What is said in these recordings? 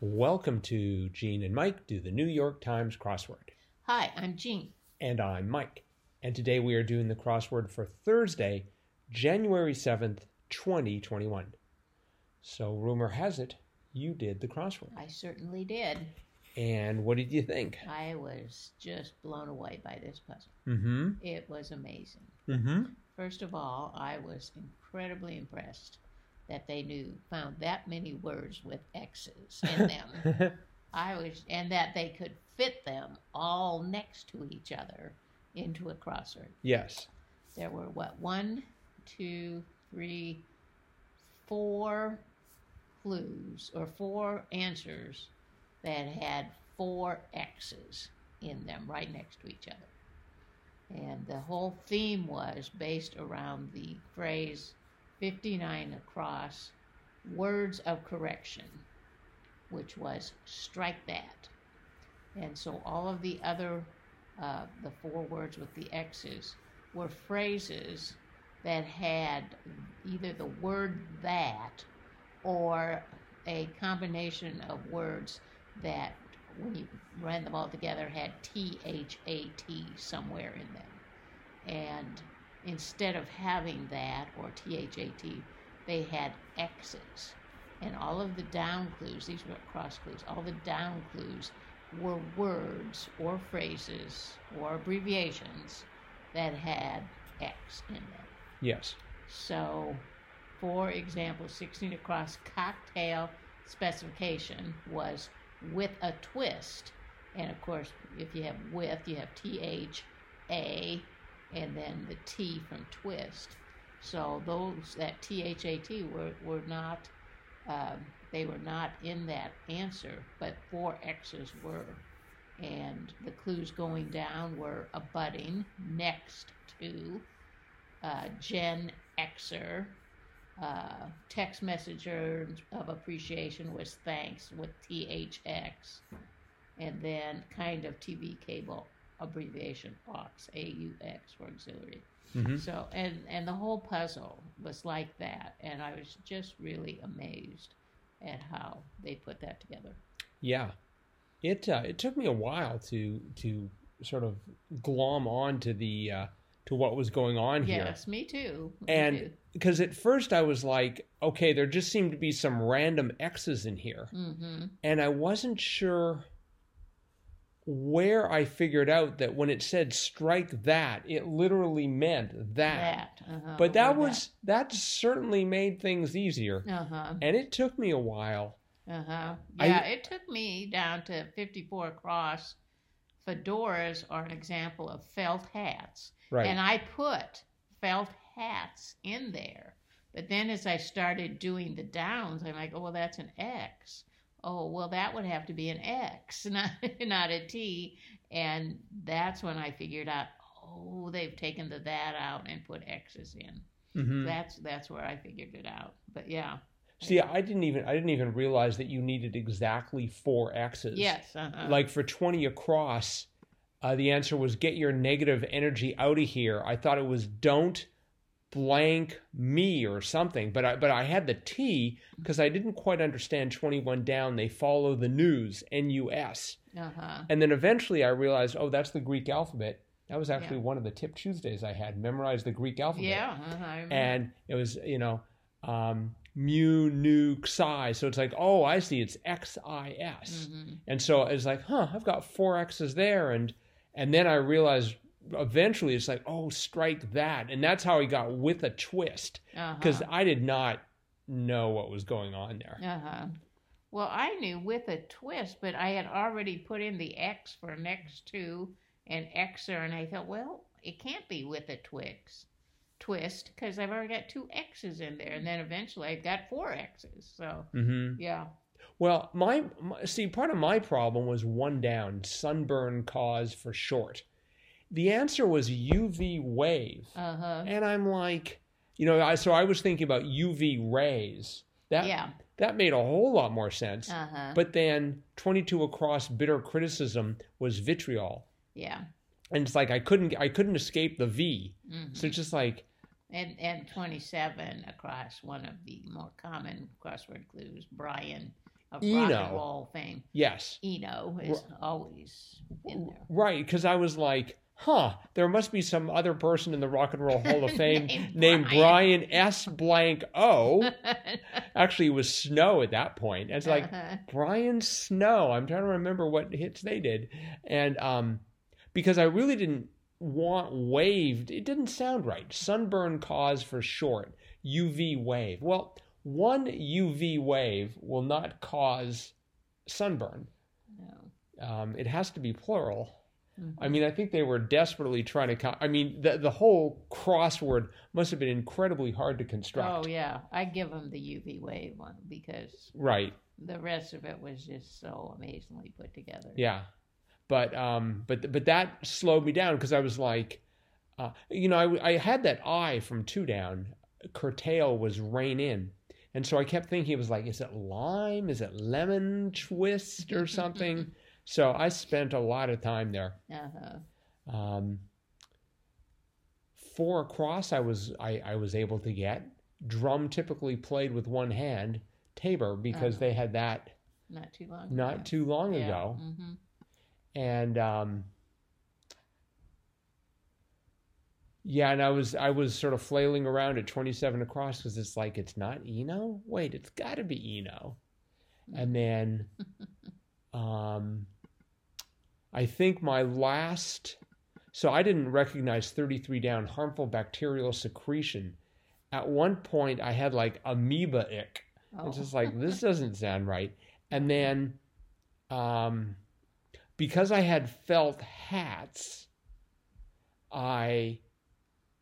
Welcome to Gene and Mike do the New York Times crossword. Hi, I'm Jean. And I'm Mike. And today we are doing the crossword for Thursday, January 7th, 2021. So, rumor has it, you did the crossword. I certainly did. And what did you think? I was just blown away by this puzzle. Mm hmm. It was amazing. Mm hmm. First of all, I was incredibly impressed that they knew found that many words with X's in them. I was and that they could fit them all next to each other into a crossword. yes. There were what one, two, three, four clues or four answers that had four X's in them right next to each other. And the whole theme was based around the phrase 59 across words of correction, which was strike that. And so all of the other, uh, the four words with the X's, were phrases that had either the word that or a combination of words that, when you ran them all together, had T H A T somewhere in them. And instead of having that or T H A T, they had X's. And all of the down clues, these were cross clues, all the down clues were words or phrases or abbreviations that had X in them. Yes. So, for example, 16 across cocktail specification was with a twist. And of course, if you have with, you have T H A and then the T from twist. So those that T H A T were, were not um, they were not in that answer, but four X's were. And the clues going down were abutting, next to, uh, Gen Xer, uh, text messenger of appreciation was thanks with THX, and then kind of TV cable abbreviation AUX, AUX for auxiliary. Mm-hmm. So and and the whole puzzle was like that, and I was just really amazed at how they put that together. Yeah. It uh, it took me a while to to sort of glom on to the uh, to what was going on here. Yes, me too. Me And because at first I was like, okay, there just seemed to be some random X's in here. Mhm. And I wasn't sure where I figured out that when it said strike that, it literally meant that. that. Uh-huh. But that was, that certainly made things easier. Uh-huh. And it took me a while. Uh-huh. I- Yeah, it took me down to 54 across. Fedoras are an example of felt hats. Right. And I put felt hats in there. But then as I started doing the downs, I'm like, oh, well, that's an X. Oh, well, that would have to be an X, not, not a T. And that's when I figured out, oh, they've taken the that out and put X's in. Mhm. That's that's where I figured it out. But yeah. See, I didn't even I didn't even realize that you needed exactly four X's. Yes. Uh-huh. Like for 20 across, uh, the answer was get your negative energy out of here. I thought it was don't blank me or something, but I but I had the T because I didn't quite understand 21 down. They follow the news N U S, uh-huh. and then eventually I realized, oh, that's the Greek alphabet. That was actually Yeah. one of the tip Tuesdays I had. Memorize the Greek alphabet Yeah. Uh-huh. And it was you know um, mu nu xi so it's like oh i see it's x i s Mhm. and so it's like huh i've got four x's there and and then i realized eventually it's like oh strike that and that's how he got with a twist because Uh-huh. i did not know what was going on there Uh-huh. Well, I knew with a twist, but I had already put in the X for next to and Xer, and I thought, well, it can't be with a twix twist because I've already got two X's in there, and then eventually I've got four X's. So hmm yeah, well my, my see part of my problem was one down sunburn cause for short the answer was uv wave uh huh, And I'm like, you know, I so I was thinking about UV rays. That yeah, that made a whole lot more sense. uh huh, But then 22 across bitter criticism was vitriol. yeah, And it's like I couldn't I couldn't escape the V. hmm So it's just like and and twenty seven across one of the more common crossword clues, Brian of rock Eno. and roll fame. Yes. Eno has always in there. Right, because I was like, huh, there must be some other person in the Rock and Roll Hall of Fame Named named Brian. Brian S. Blank O. Actually, it was Snow at that point. It's like, Uh-huh. Brian Snow. I'm trying to remember what hits they did. And um, because I really didn't want waved, it didn't sound right. Sunburn cause for short, UV wave. Well, one UV wave will not cause sunburn. no. Um, it has to be plural. Mhm. I mean, I think they were desperately trying to. Co- I mean, the the whole crossword must have been incredibly hard to construct. Oh yeah, I give them the UV wave one because Right. the rest of it was just so amazingly put together. Yeah. But um, but but that slowed me down because I was like, uh, you know, I, I had that eye from two down. Curtail was rein in, and so I kept thinking it was like, is it lime? Is it lemon twist or something? So I spent a lot of time there. Uh-huh. Um, four across, I was I, I was able to get. Drum typically played with one hand. Tabor because Uh-huh. they had that Not too long. not ago. too long Yeah. ago, hmm and um, yeah, and I was I was sort of flailing around at twenty seven across because it's like it's not Eno. Wait, it's got to be Eno, and then um, I think my last. So I didn't recognize 33 down harmful bacterial secretion. At one point, I had like amoeba ick. Oh. It's just like this doesn't sound right. And then, um, because I had felt hats, I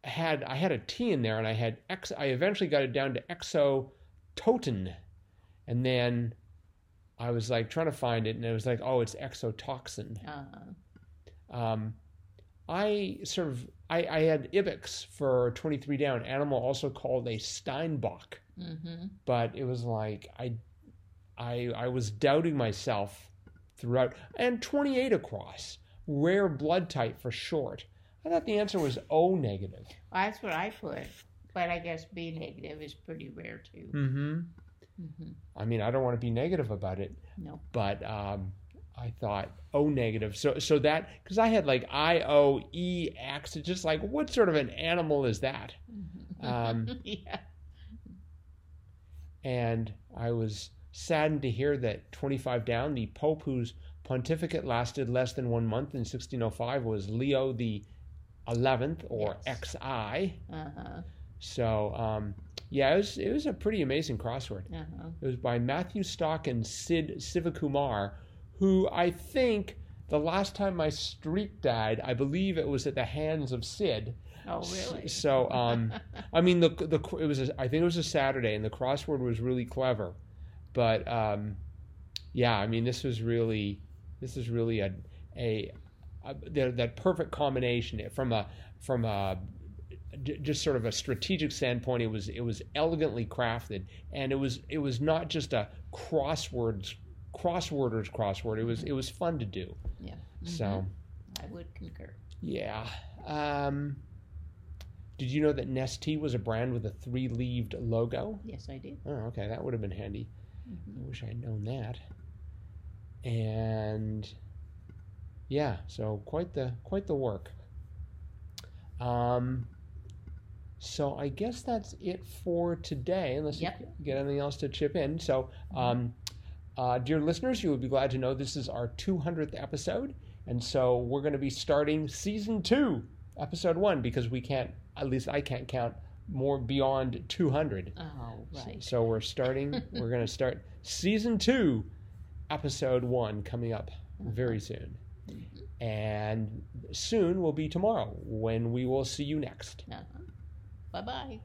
had I had a T in there, and I had X. I eventually got it down to exototin, and then I was like trying to find it, and it was like, oh, it's exotoxin. uh-huh. Um, I sort of I, I had Ibex for 23 down, animal also called a Steinbock hmm but it was like I, I, I was doubting myself throughout. And 28 across, rare blood type for short. I thought the answer was O negative. That's what I put, but I guess B negative is pretty rare too. Mm-hmm. Hmm I mean, I don't want to be negative about it, No. but um, I thought O negative. So, so that because I had like I O E X. It's just like what sort of an animal is that? Mhm. Um, yeah. and I was saddened to hear that 25 down, the Pope whose pontificate lasted less than one month in 1605 was Leo the 11th, or Yes. XI. Uh-huh. So, um, yeah, it was, it was a pretty amazing crossword. Uh-huh. It was by Matthew Stock and Sid Sivakumar, who I think the last time my streak died, I believe it was at the hands of Sid. Oh, really? So, um, I mean, the the it was a, I think it was a Saturday, and the crossword was really clever, but um, yeah, I mean, this was really this is really a a, a that, that perfect combination from a from a j- just sort of a strategic standpoint. It was it was elegantly crafted, and it was it was not just a crosswords crossworders crossword. It was it was fun to do. yeah. So. Mhm. I would concur. Yeah. Um, did you know that Nestea was a brand with a three-leaved logo? Yes, I did. Oh, okay, that would have been handy. Mhm. I wish I'd known that. And yeah, so quite the quite the work. Um, so I guess that's it for today, unless Yep. you get anything else to chip in. So, um, uh, dear listeners, you would be glad to know this is our 200th episode, and so we're going to be starting season two, episode one, because we can't, at least I can't count more beyond 200. Oh, right. So we're starting, we're going to start season two, episode one coming up very soon. And soon will be tomorrow when we will see you next. Uh-huh. Bye-bye.